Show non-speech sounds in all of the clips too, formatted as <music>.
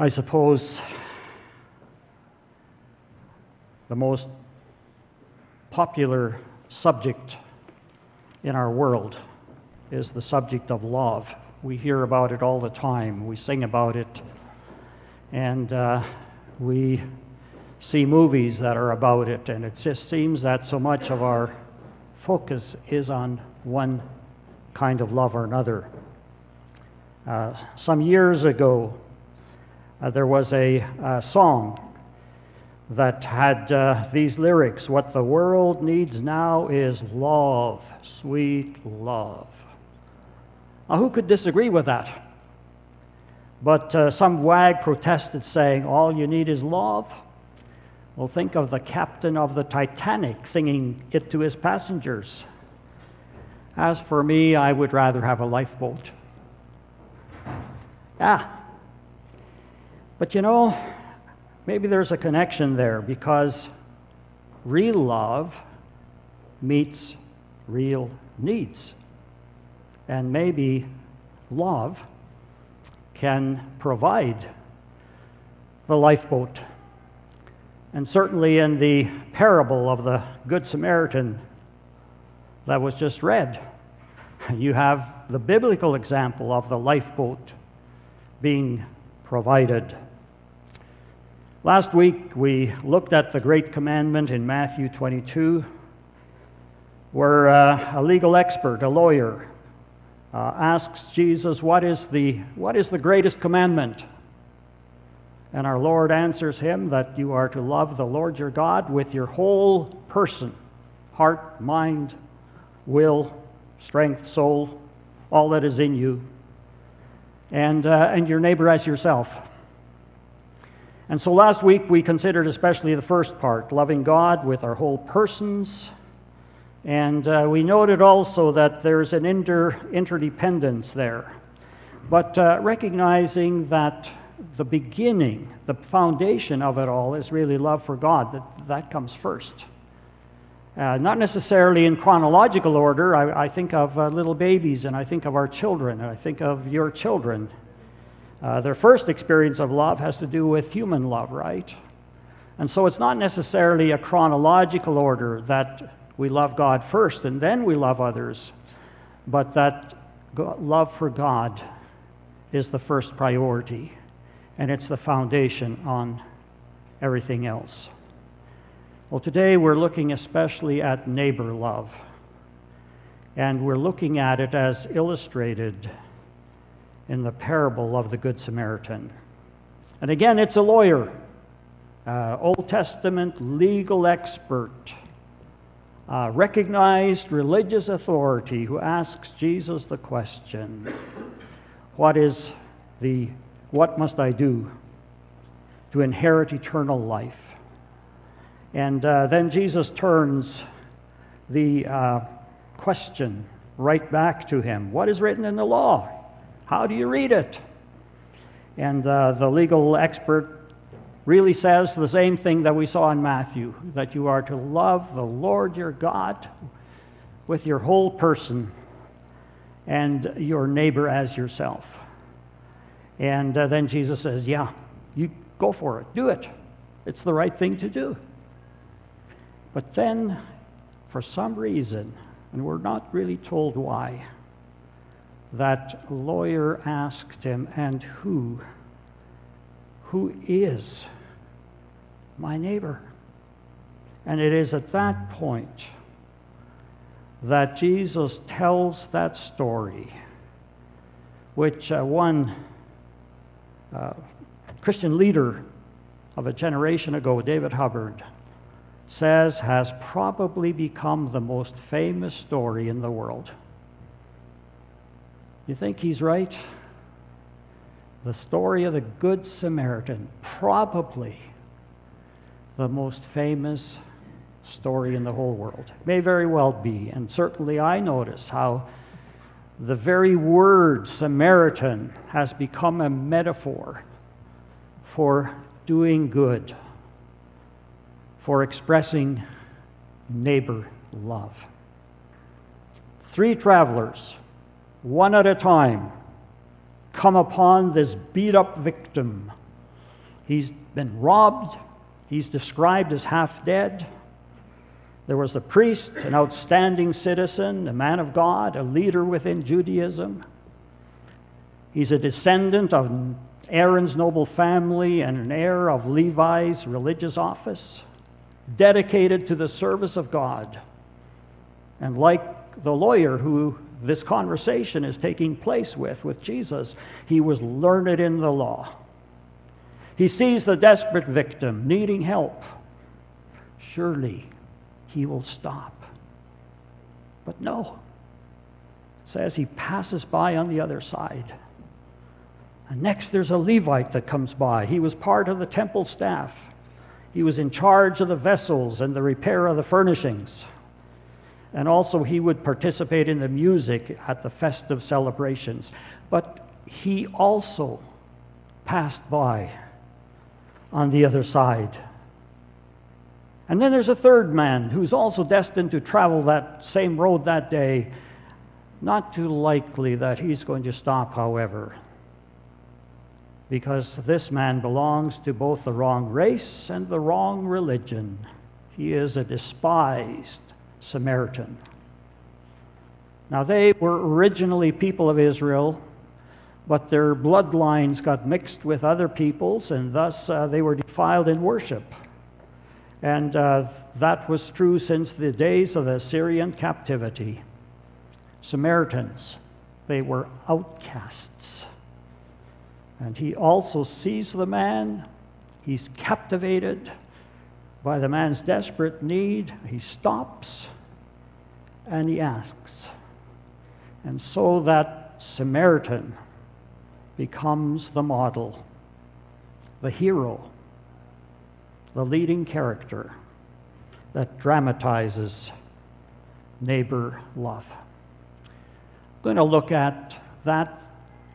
I suppose the most popular subject in our world is the subject of love. We hear about it all the time, we sing about it, and uh, we see movies that are about it, and it just seems that so much of our focus is on one kind of love or another. Uh, some years ago, there was a, a, song that had uh, these lyrics What the world needs now is love, sweet love. Now, who could disagree with that? But uh, some wag protested, saying, All you need is love. Well, think of the captain of the Titanic singing it to his passengers. As for me, I would rather have a lifeboat. Yeah. But you know, maybe there's a connection there because real love meets real needs. And maybe love can provide the lifeboat. And certainly in the parable of the Good Samaritan that was just read, <laughs> you have the biblical example of the lifeboat being provided. Last week we looked at the great commandment in Matthew 22, where uh, a legal expert, a lawyer, uh, asks Jesus, what is, the, what is the greatest commandment? And our Lord answers him that you are to love the Lord your God with your whole person heart, mind, will, strength, soul, all that is in you, and, uh, and your neighbor as yourself. And so last week we considered especially the first part, loving God with our whole persons, and uh, we noted also that there's an inter- interdependence there. But uh, recognizing that the beginning, the foundation of it all is really love for God, that, that comes first. Uh, not necessarily in chronological order. I, I think of uh, little babies and I think of our children and I think of your children. Uh, their first experience of love has to do with human love, right? And so it's not necessarily a chronological order that we love God first and then we love others, but that love for God is the first priority, and it's the foundation on everything else. Well, today we're looking especially at neighbor love, and we're looking at it as illustrated in the parable of the Good Samaritan. And again, it's a lawyer, uh, Old Testament legal expert uh, recognized religious authority who asks Jesus the question, What is the what must I do to inherit eternal life? And uh, then Jesus turns the uh, question right back to him What is written in the law? How do you read it? And uh, the legal expert really says the same thing that we saw in Matthew that you are to love the Lord your God with your whole person and your neighbor as yourself. And uh, then Jesus says, Yeah, you go for it, do it. It's the right thing to do. But then, for some reason, and we're not really told why, that lawyer asked him, And who? who is my neighbor? And it is at that point that Jesus tells that story, which uh, one uh, Christian leader of a generation ago, David Hubbard, says has probably become the most famous story in the world. You think he's right? the story of the Good Samaritan, probably the most famous story in the whole world. May very well be, and certainly I notice how the very word Samaritan has become a metaphor for doing good, for expressing neighbor love. Three travelers, one at a time, come upon this beat up victim He's been robbed. He's described as half dead. There was a priest, an outstanding citizen, a man of God, a leader within Judaism. He's a descendant of Aaron's noble family and an heir of Levi's religious office, dedicated to the service of God. And like the lawyer who this conversation is taking place with, with Jesus, he was learned in the law. He sees the desperate victim needing help. Surely he will stop. But no. It says he passes by on the other side. And next there's a Levite that comes by. He was part of the temple staff. He was in charge of the vessels and the repair of the furnishings. And also, he would participate in the music at the festive celebrations. But he also passed by on the other side. And then there's a third man who's also destined to travel that same road that day. Not too likely that he's going to stop, however, because this man belongs to both the wrong race and the wrong religion. He is a despised Samaritan. Now, they were originally people of Israel, but their bloodlines got mixed with other peoples, and thus uh, they were defiled in worship. And uh, that was true since the days of the Assyrian captivity. Samaritans, they were outcasts. And he also sees the man, he's captivated by the man's desperate need. He stops and he asks. And so that Samaritan becomes the model, the hero the leading character that dramatizes neighbor love. I'm going to look at that,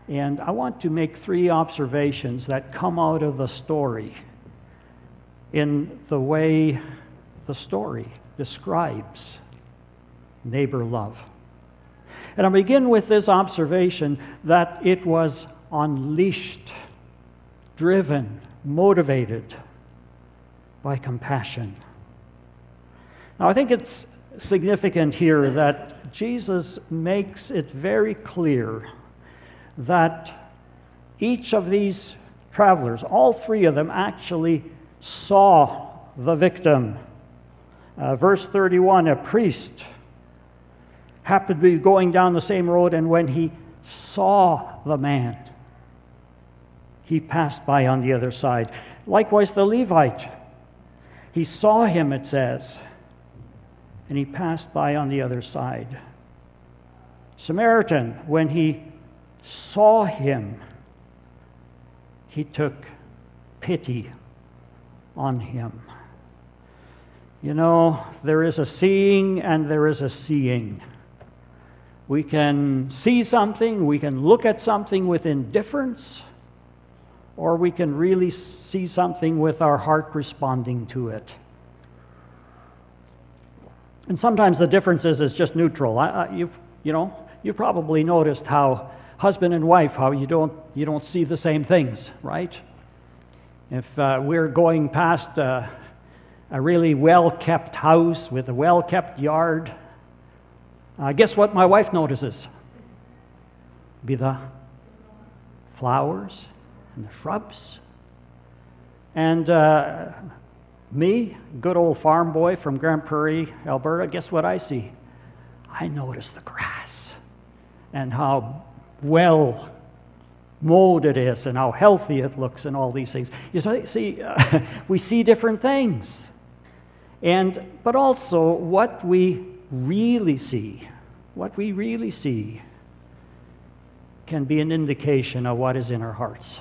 and I want to make three observations that come out of the story in the way the story describes neighbor love. And I begin with this observation that it was unleashed, driven, motivated by compassion. Now, I think it's significant here that Jesus makes it very clear that each of these travelers, all three of them, actually saw the victim. Uh, verse 31 a priest happened to be going down the same road, and when he saw the man, he passed by on the other side. Likewise, the Levite he saw him, it says, and he passed by on the other side. Samaritan, when he saw him, he took pity on him. You know, there is a seeing and there is a seeing. We can see something, we can look at something with indifference or we can really see something with our heart responding to it. And sometimes the difference is, is just neutral. I, I, you've, you know, you've probably noticed how husband and wife, how you don't, you don't see the same things, right? If uh, we're going past a, a really well kept house with a well kept yard, uh, guess what my wife notices? Be the flowers and the shrubs. And uh, me, good old farm boy from Grande Prairie, Alberta, guess what I see? I notice the grass and how well mowed it is and how healthy it looks and all these things. You <laughs> see, uh, we see different things. And, but also what we really see, what we really see can be an indication of what is in our hearts.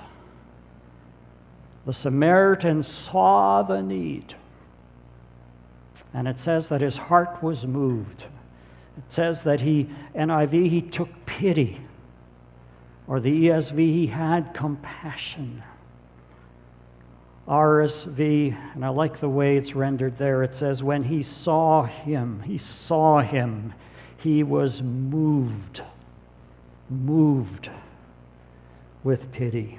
The Samaritan saw the need. And it says that his heart was moved. It says that he, NIV, he took pity. Or the ESV, he had compassion. RSV, and I like the way it's rendered there, it says, when he saw him, he saw him, he was moved, moved with pity.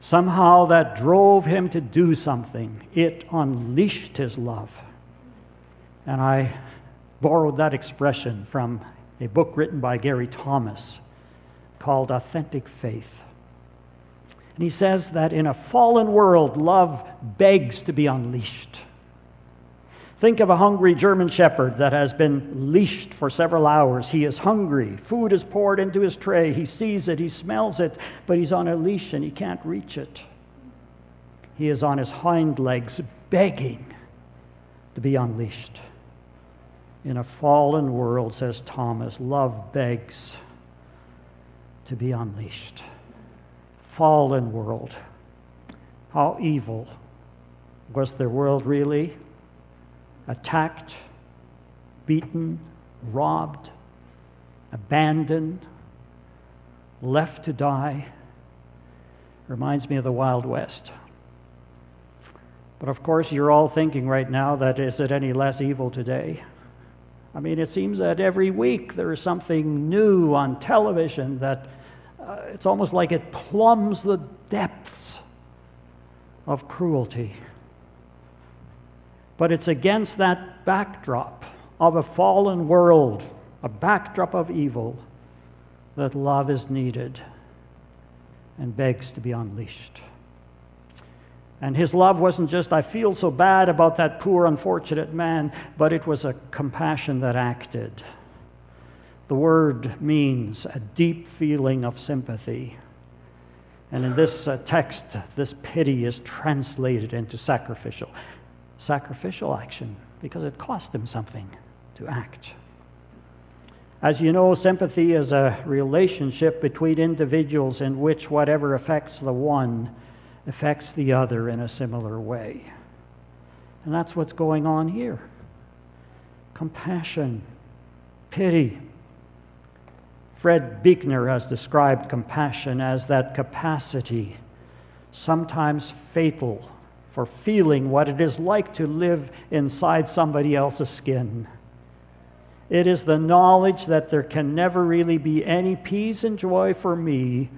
somehow that drove him to do something. It unleashed his love. And I borrowed that expression from a book written by Gary Thomas called Authentic Faith. And he says that in a fallen world, love begs to be unleashed. Think of a hungry German shepherd that has been leashed for several hours. He is hungry. Food is poured into his tray. He sees it, he smells it, but he's on a leash and he can't reach it. He is on his hind legs begging to be unleashed. In a fallen world, says Thomas, love begs to be unleashed. Fallen world. How evil was the world really? attacked, beaten, robbed, abandoned, left to die. Reminds me of the Wild West. But of course, you're all thinking right now that is it any less evil today? I mean, it seems that every week there is something new on television that uh, it's almost like it plumbs the depths of cruelty. But it's against that backdrop of a fallen world, a backdrop of evil, that love is needed and begs to be unleashed. And his love wasn't just, I feel so bad about that poor, unfortunate man, but it was a compassion that acted. The word means a deep feeling of sympathy. And in this uh, text, this pity is translated into sacrificial sacrificial action because it cost him something to act. As you know, sympathy is a relationship between individuals in which whatever affects the one affects the other in a similar way. And that's what's going on here compassion, pity. Fred Buechner has described compassion as that capacity, sometimes fatal, for feeling what it is like to live inside somebody else's skin. It is the knowledge that there can never really be any peace and joy for me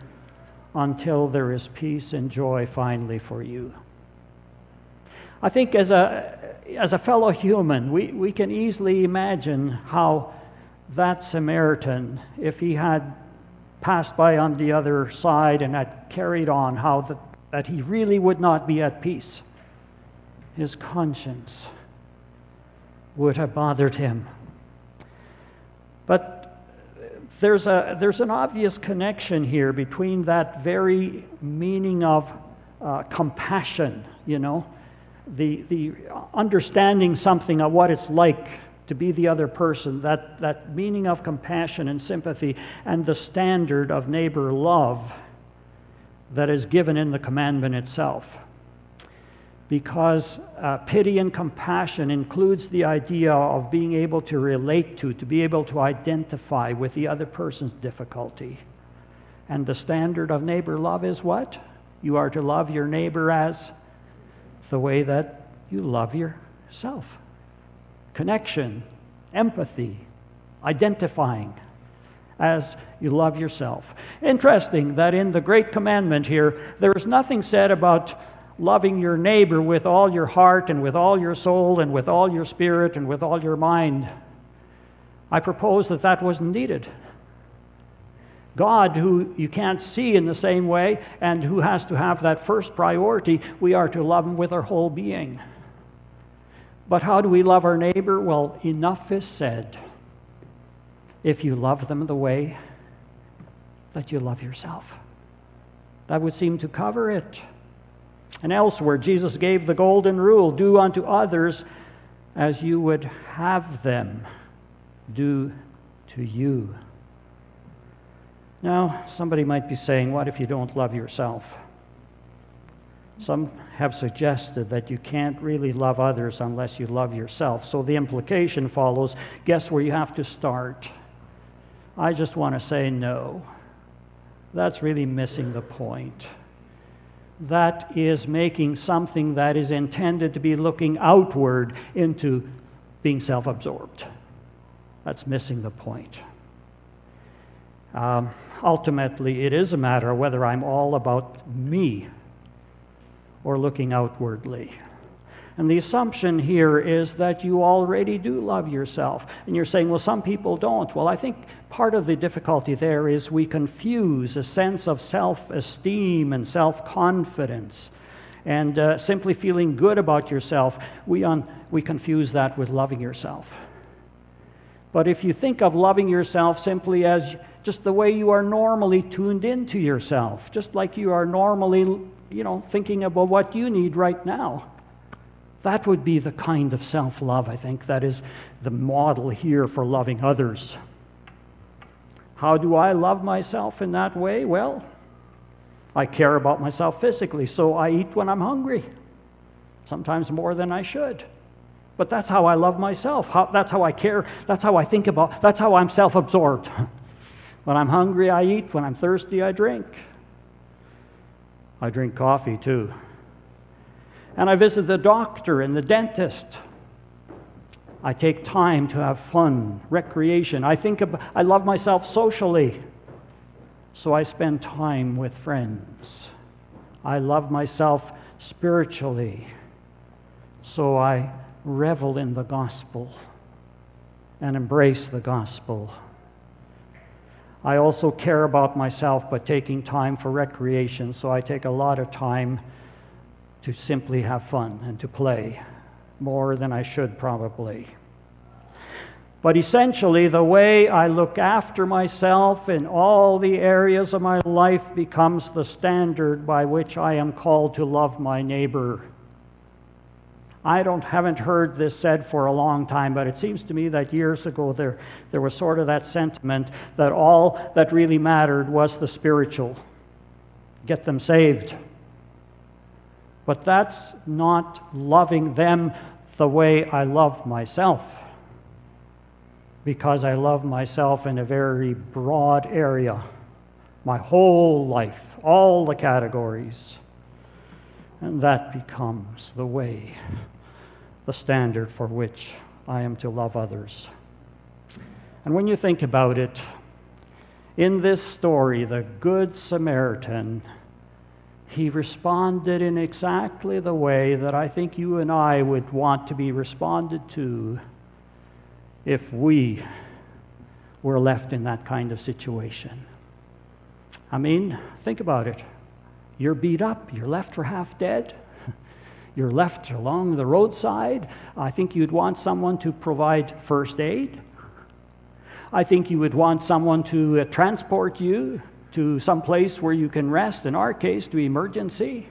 until there is peace and joy finally for you. I think as a, as a fellow human, we, we can easily imagine how that Samaritan, if he had passed by on the other side and had carried on, how that, that he really would not be at peace his conscience would have bothered him. But there's, a, there's an obvious connection here between that very meaning of uh, compassion, you know, the, the understanding something of what it's like to be the other person, that, that meaning of compassion and sympathy, and the standard of neighbor love that is given in the commandment itself because uh, pity and compassion includes the idea of being able to relate to, to be able to identify with the other person's difficulty. And the standard of neighbor love is what? You are to love your neighbor as the way that you love yourself. Connection, empathy, identifying as you love yourself. Interesting that in the Great Commandment here, there is nothing said about loving your neighbor with all your heart and with all your soul and with all your spirit and with all your mind. I propose that that wasn't needed. God, who you can't see in the same way and who has to have that first priority, we are to love him with our whole being. But how do we love our neighbor? Well, enough is said if you love them the way that you love yourself. That would seem to cover it. And elsewhere, Jesus gave the golden rule do unto others as you would have them do to you. Now, somebody might be saying, What if you don't love yourself? Some have suggested that you can't really love others unless you love yourself. So the implication follows guess where you have to start? I just want to say no. That's really missing the point that is making something that is intended to be looking outward into being self absorbed. That's missing the point. Um, ultimately, it is a matter of whether I'm all about me or looking outwardly. And the assumption here is that you already do love yourself. And you're saying, well, some people don't. Well, I think part of the difficulty there is we confuse a sense of self esteem and self confidence and uh, simply feeling good about yourself. We, un- we confuse that with loving yourself. But if you think of loving yourself simply as just the way you are normally tuned into yourself, just like you are normally, you know, thinking about what you need right now, that would be the kind of self love, I think, that is the model here for loving others. How do I love myself in that way? Well, I care about myself physically, so I eat when I'm hungry, sometimes more than I should. But that's how I love myself. How, that's how I care. That's how I think about. That's how I'm self absorbed. <laughs> when I'm hungry, I eat. When I'm thirsty, I drink. I drink coffee too. And I visit the doctor and the dentist. I take time to have fun, recreation. I think I love myself socially. So I spend time with friends. I love myself spiritually. So I revel in the gospel and embrace the gospel. I also care about myself by taking time for recreation, so I take a lot of time to simply have fun and to play, more than I should probably. But essentially, the way I look after myself in all the areas of my life becomes the standard by which I am called to love my neighbor. I don't haven't heard this said for a long time, but it seems to me that years ago there, there was sort of that sentiment that all that really mattered was the spiritual. Get them saved. But that's not loving them the way I love myself because I love myself in a very broad area, my whole life, all the categories. And that becomes the way, the standard for which I am to love others. And when you think about it, in this story, the Good Samaritan, he responded in exactly the way that I think you and I would want to be responded to if we were left in that kind of situation. I mean, think about it. You're beat up, you're left for half dead, <laughs> you're left along the roadside. I think you'd want someone to provide first aid. I think you would want someone to uh, transport you to some place where you can rest, in our case, to emergency.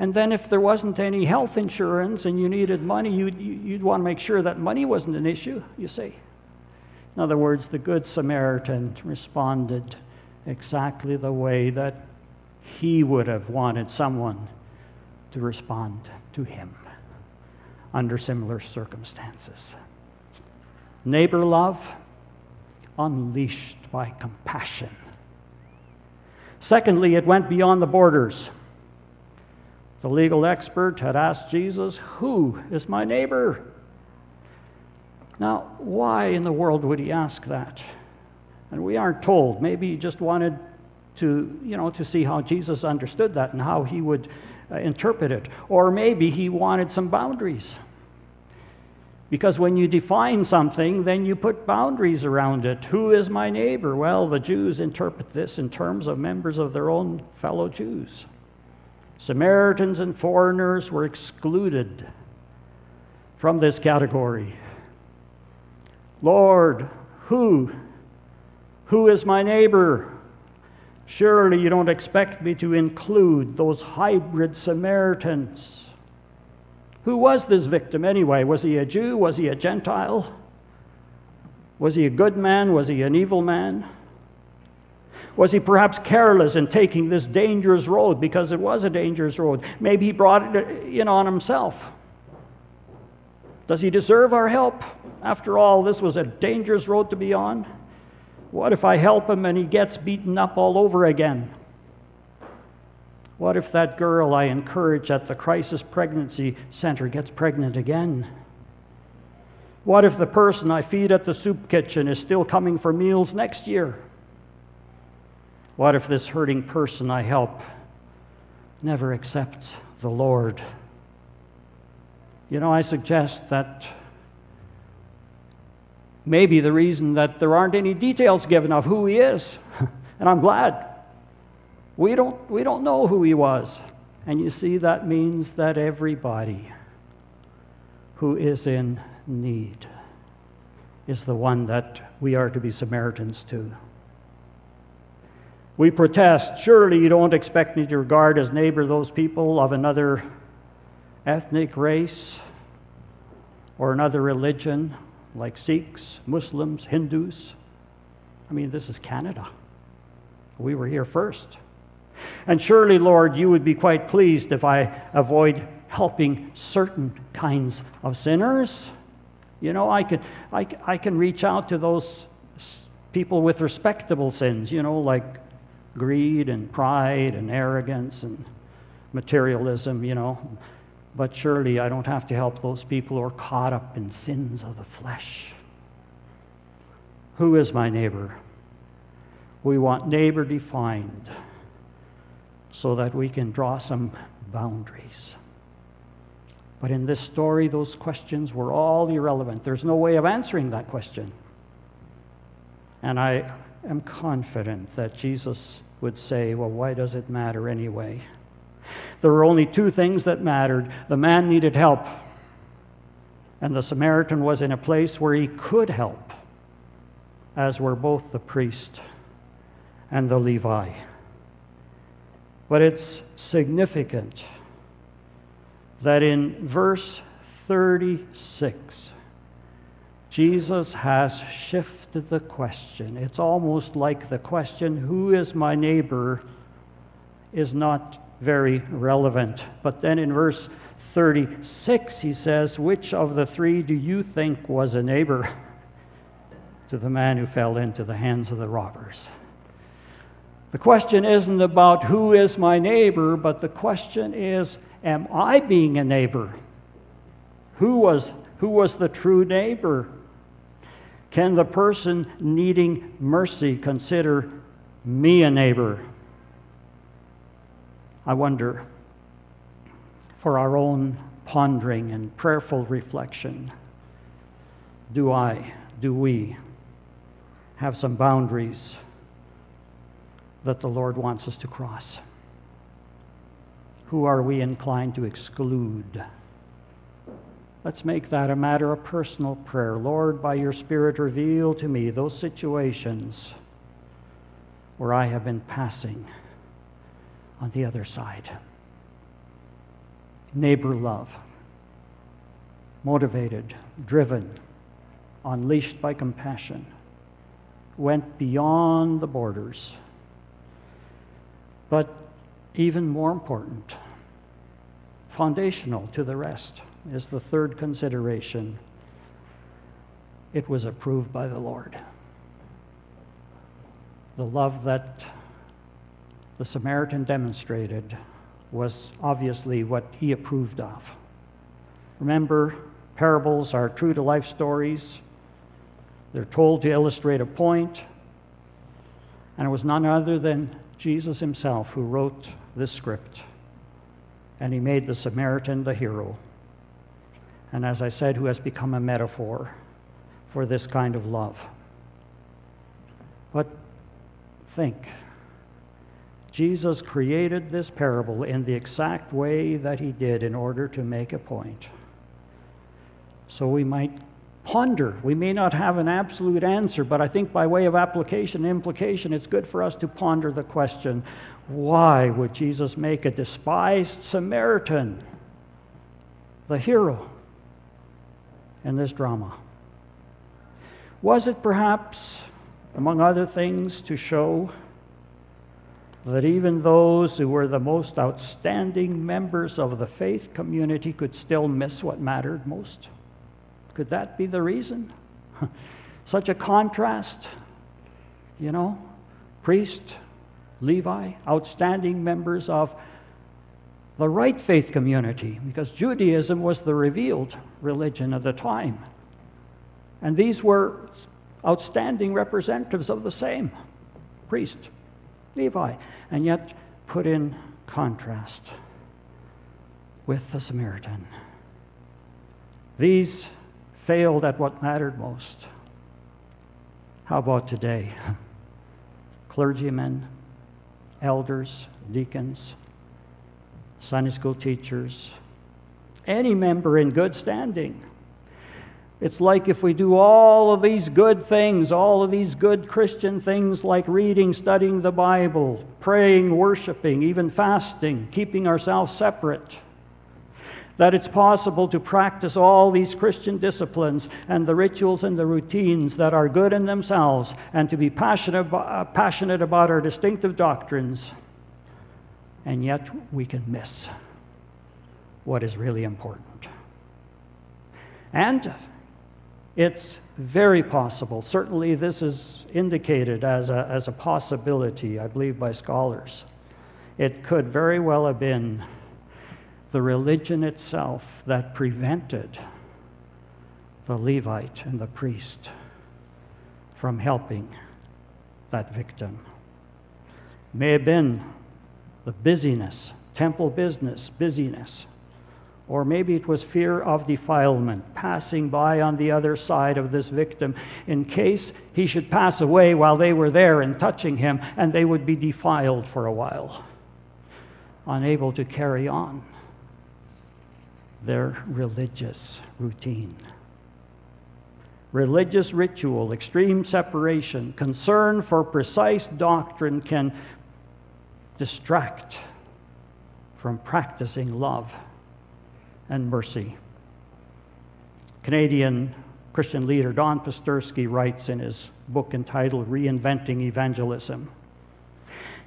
And then, if there wasn't any health insurance and you needed money, you'd, you'd want to make sure that money wasn't an issue, you see. In other words, the Good Samaritan responded exactly the way that he would have wanted someone to respond to him under similar circumstances. Neighbor love unleashed by compassion. Secondly, it went beyond the borders. The legal expert had asked Jesus, Who is my neighbor? Now, why in the world would he ask that? And we aren't told. Maybe he just wanted to, you know, to see how Jesus understood that and how he would uh, interpret it. Or maybe he wanted some boundaries. Because when you define something, then you put boundaries around it. Who is my neighbor? Well, the Jews interpret this in terms of members of their own fellow Jews. Samaritans and foreigners were excluded from this category. Lord, who? Who is my neighbor? Surely you don't expect me to include those hybrid Samaritans. Who was this victim anyway? Was he a Jew? Was he a Gentile? Was he a good man? Was he an evil man? Was he perhaps careless in taking this dangerous road because it was a dangerous road? Maybe he brought it in on himself. Does he deserve our help? After all, this was a dangerous road to be on. What if I help him and he gets beaten up all over again? What if that girl I encourage at the crisis pregnancy center gets pregnant again? What if the person I feed at the soup kitchen is still coming for meals next year? What if this hurting person I help never accepts the Lord. You know, I suggest that maybe the reason that there aren't any details given of who he is, <laughs> and I'm glad. We don't, we don't know who he was. And you see, that means that everybody who is in need is the one that we are to be Samaritans to. We protest, surely you don't expect me to regard as neighbor those people of another ethnic race or another religion like Sikhs, Muslims, Hindus. I mean, this is Canada. We were here first. And surely, Lord, you would be quite pleased if I avoid helping certain kinds of sinners. You know, I can, I, I can reach out to those people with respectable sins, you know, like greed and pride and arrogance and materialism, you know. But surely I don't have to help those people who are caught up in sins of the flesh. Who is my neighbor? We want neighbor defined so that we can draw some boundaries. But in this story, those questions were all irrelevant. There's no way of answering that question. And I am confident that Jesus would say, Well, why does it matter anyway? There were only two things that mattered the man needed help, and the Samaritan was in a place where he could help, as were both the priest and the Levi. But it's significant that in verse 36, Jesus has shifted the question. It's almost like the question, Who is my neighbor? is not very relevant. But then in verse 36, he says, Which of the three do you think was a neighbor to the man who fell into the hands of the robbers? The question isn't about who is my neighbor, but the question is, Am I being a neighbor? Who was, who was the true neighbor? Can the person needing mercy consider me a neighbor? I wonder, for our own pondering and prayerful reflection, do I, do we have some boundaries that the Lord wants us to cross? Who are we inclined to exclude? Let's make that a matter of personal prayer. Lord, by your Spirit, reveal to me those situations where I have been passing on the other side. Neighbor love, motivated, driven, unleashed by compassion, went beyond the borders. But even more important, foundational to the rest is the third consideration. It was approved by the Lord. The love that the Samaritan demonstrated was obviously what he approved of. Remember, parables are true to life stories. They're told to illustrate a point, and it was none other than Jesus himself who wrote this script. And he made the Samaritan the hero and as I said, who has become a metaphor for this kind of love. But think Jesus created this parable in the exact way that he did in order to make a point. So we might ponder. We may not have an absolute answer, but I think by way of application and implication, it's good for us to ponder the question why would Jesus make a despised Samaritan the hero? in this drama? Was it perhaps, among other things, to show that even those who were the most outstanding members of the faith community could still miss what mattered most? Could that be the reason? <laughs> Such a contrast, you know, priest, Levi, outstanding members of the right faith community, because Judaism was the revealed religion of the time. And these were outstanding representatives of the same priest, Levi, and yet put in contrast with the Samaritan. These failed at what mattered most. How about today? <laughs> Clergymen, elders, deacons, Sunday school teachers, any member in good standing. It's like if we do all of these good things, all of these good Christian things like reading, studying the Bible, praying, worshiping, even fasting, keeping ourselves separate that it's possible to practice all these Christian disciplines and the rituals and the routines that are good in themselves and to be passionate, uh, passionate about our distinctive doctrines, and yet we can miss what is really important. And it's very possible, certainly, this is indicated as a, as a possibility, I believe, by scholars. It could very well have been the religion itself that prevented the Levite and the priest from helping that victim. May have been the busyness, temple business, busyness. Or maybe it was fear of defilement, passing by on the other side of this victim in case he should pass away while they were there and touching him, and they would be defiled for a while, unable to carry on their religious routine. Religious ritual, extreme separation, concern for precise doctrine can distract from practicing love and mercy. Canadian Christian leader Don Posterski writes in his book entitled Reinventing Evangelism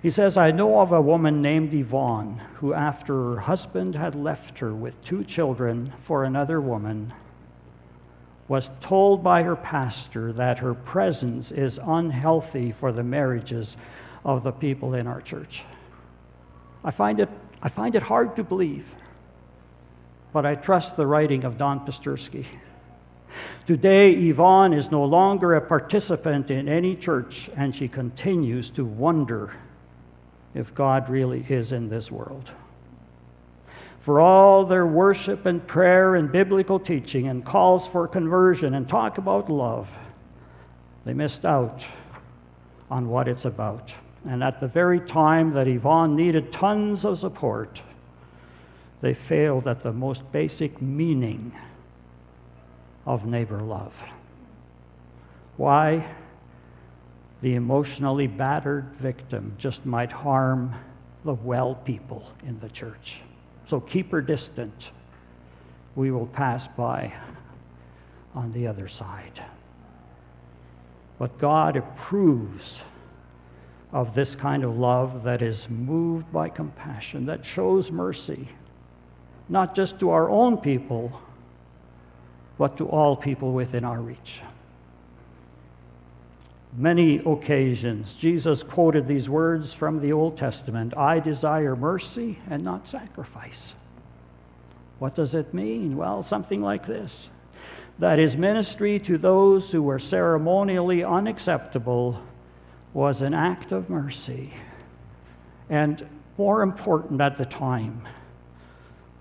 he says, I know of a woman named Yvonne who, after her husband had left her with two children for another woman, was told by her pastor that her presence is unhealthy for the marriages of the people in our church. I find it, I find it hard to believe, but I trust the writing of Don Posterski. Today, Yvonne is no longer a participant in any church, and she continues to wonder if God really is in this world. For all their worship and prayer and biblical teaching and calls for conversion and talk about love, they missed out on what it's about. And at the very time that Yvonne needed tons of support, they failed at the most basic meaning of neighbor love. Why? the emotionally battered victim just might harm the well people in the church. So keep her distant. We will pass by on the other side. But God approves of this kind of love that is moved by compassion, that shows mercy, not just to our own people, but to all people within our reach many occasions, Jesus quoted these words from the Old Testament I desire mercy and not sacrifice. What does it mean? Well, something like this that his ministry to those who were ceremonially unacceptable was an act of mercy, and more important at the time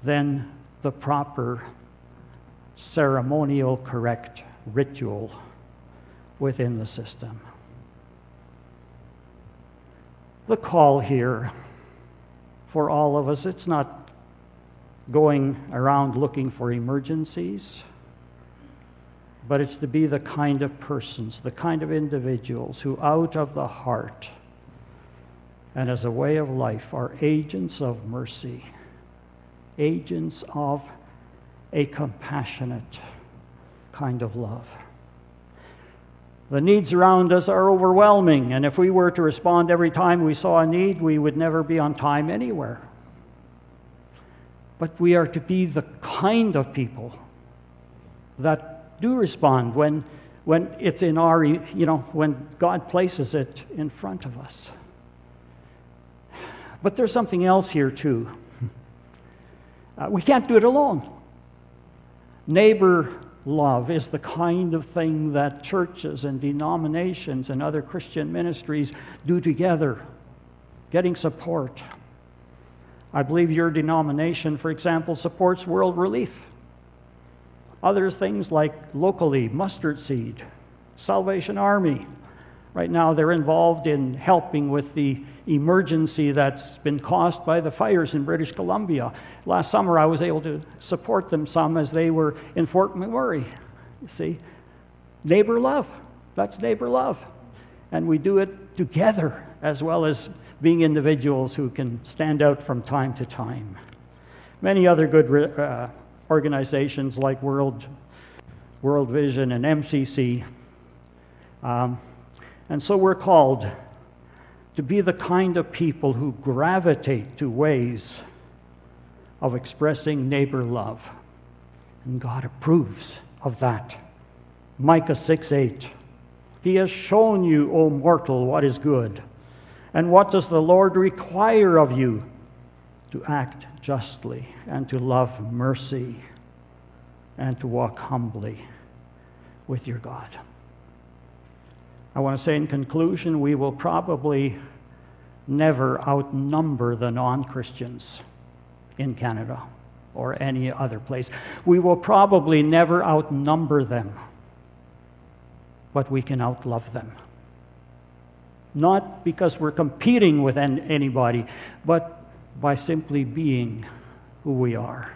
than the proper ceremonial correct ritual within the system. The call here for all of us, it's not going around looking for emergencies, but it's to be the kind of persons, the kind of individuals who, out of the heart and as a way of life, are agents of mercy, agents of a compassionate kind of love. The needs around us are overwhelming, and if we were to respond every time we saw a need, we would never be on time anywhere. But we are to be the kind of people that do respond when, when it's in our, you know, when God places it in front of us. But there's something else here, too. Uh, we can't do it alone. Neighbor love is the kind of thing that churches and denominations and other Christian ministries do together, getting support. I believe your denomination, for example, supports world relief. Other things like locally, mustard seed, Salvation Army. Right now, they're involved in helping with the emergency that's been caused by the fires in British Columbia. Last summer, I was able to support them some as they were in Fort McMurray. You see, neighbor love. That's neighbor love. And we do it together as well as being individuals who can stand out from time to time. Many other good uh, organizations like World, World Vision and MCC. Um, and so we're called to be the kind of people who gravitate to ways of expressing neighbor love. And God approves of that. Micah 6 8. He has shown you, O mortal, what is good. And what does the Lord require of you? To act justly and to love mercy and to walk humbly with your God. I want to say in conclusion, we will probably never outnumber the non Christians in Canada or any other place. We will probably never outnumber them, but we can outlove them. Not because we're competing with anybody, but by simply being who we are.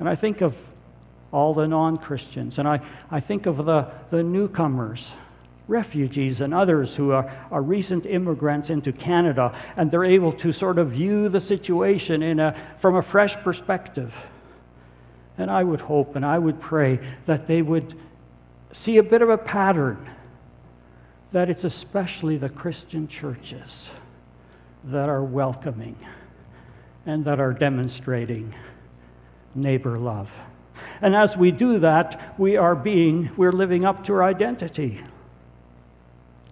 And I think of all the non Christians, and I, I think of the, the newcomers refugees and others who are, are recent immigrants into Canada, and they're able to sort of view the situation in a, from a fresh perspective. And I would hope and I would pray that they would see a bit of a pattern that it's especially the Christian churches that are welcoming and that are demonstrating neighbor love. And as we do that, we are being, we're living up to our identity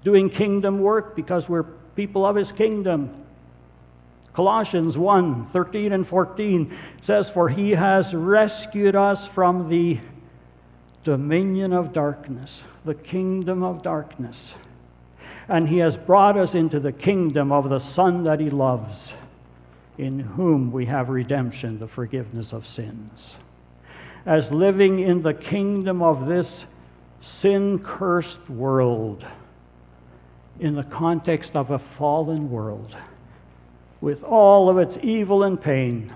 doing kingdom work because we're people of his kingdom. Colossians 1 13 and 14 says, For he has rescued us from the dominion of darkness, the kingdom of darkness. And he has brought us into the kingdom of the Son that he loves, in whom we have redemption, the forgiveness of sins. As living in the kingdom of this sin cursed world in the context of a fallen world, with all of its evil and pain,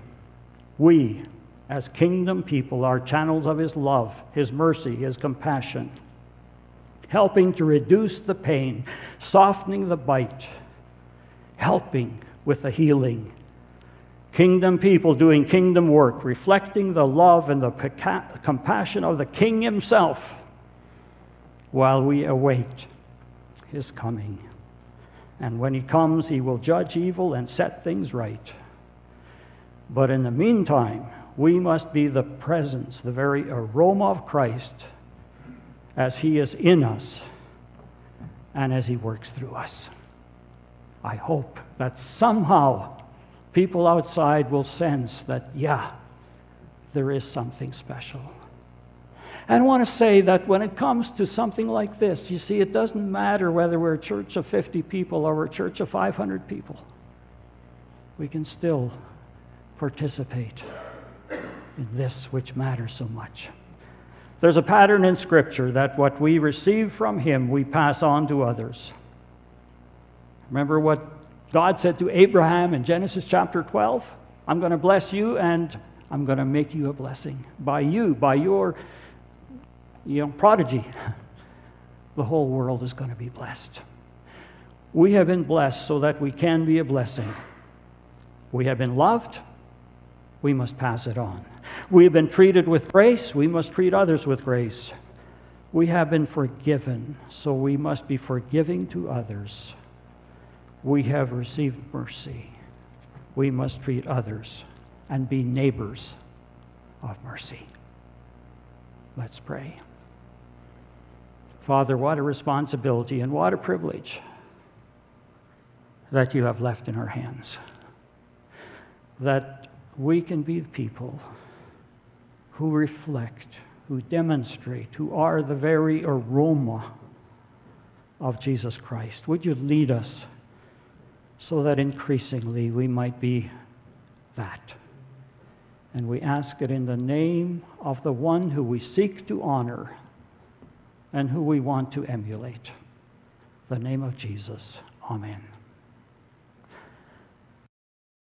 we, as kingdom people, are channels of His love, His mercy, His compassion, helping to reduce the pain, softening the bite, helping with the healing. Kingdom people doing kingdom work, reflecting the love and the compassion of the King Himself while we await is coming. And when he comes, he will judge evil and set things right. But in the meantime, we must be the presence, the very aroma of Christ as he is in us and as he works through us. I hope that somehow people outside will sense that, yeah, there is something special. And I want to say that when it comes to something like this, you see, it doesn't matter whether we're a church of 50 people or a church of 500 people. We can still participate in this which matters so much. There's a pattern in Scripture that what we receive from Him, we pass on to others. Remember what God said to Abraham in Genesis chapter 12? I'm going to bless you and I'm going to make you a blessing. By you, by your you know, prodigy. The whole world is going to be blessed. We have been blessed so that we can be a blessing. We have been loved. We must pass it on. We have been treated with grace. We must treat others with grace. We have been forgiven, so we must be forgiving to others. We have received mercy. We must treat others and be neighbors of mercy. Let's pray. Father, what a responsibility and what a privilege that you have left in our hands. That we can be the people who reflect, who demonstrate, who are the very aroma of Jesus Christ. Would you lead us so that increasingly we might be that. And we ask it in the name of the one who we seek to honor and who we want to emulate. The name of Jesus. Amen.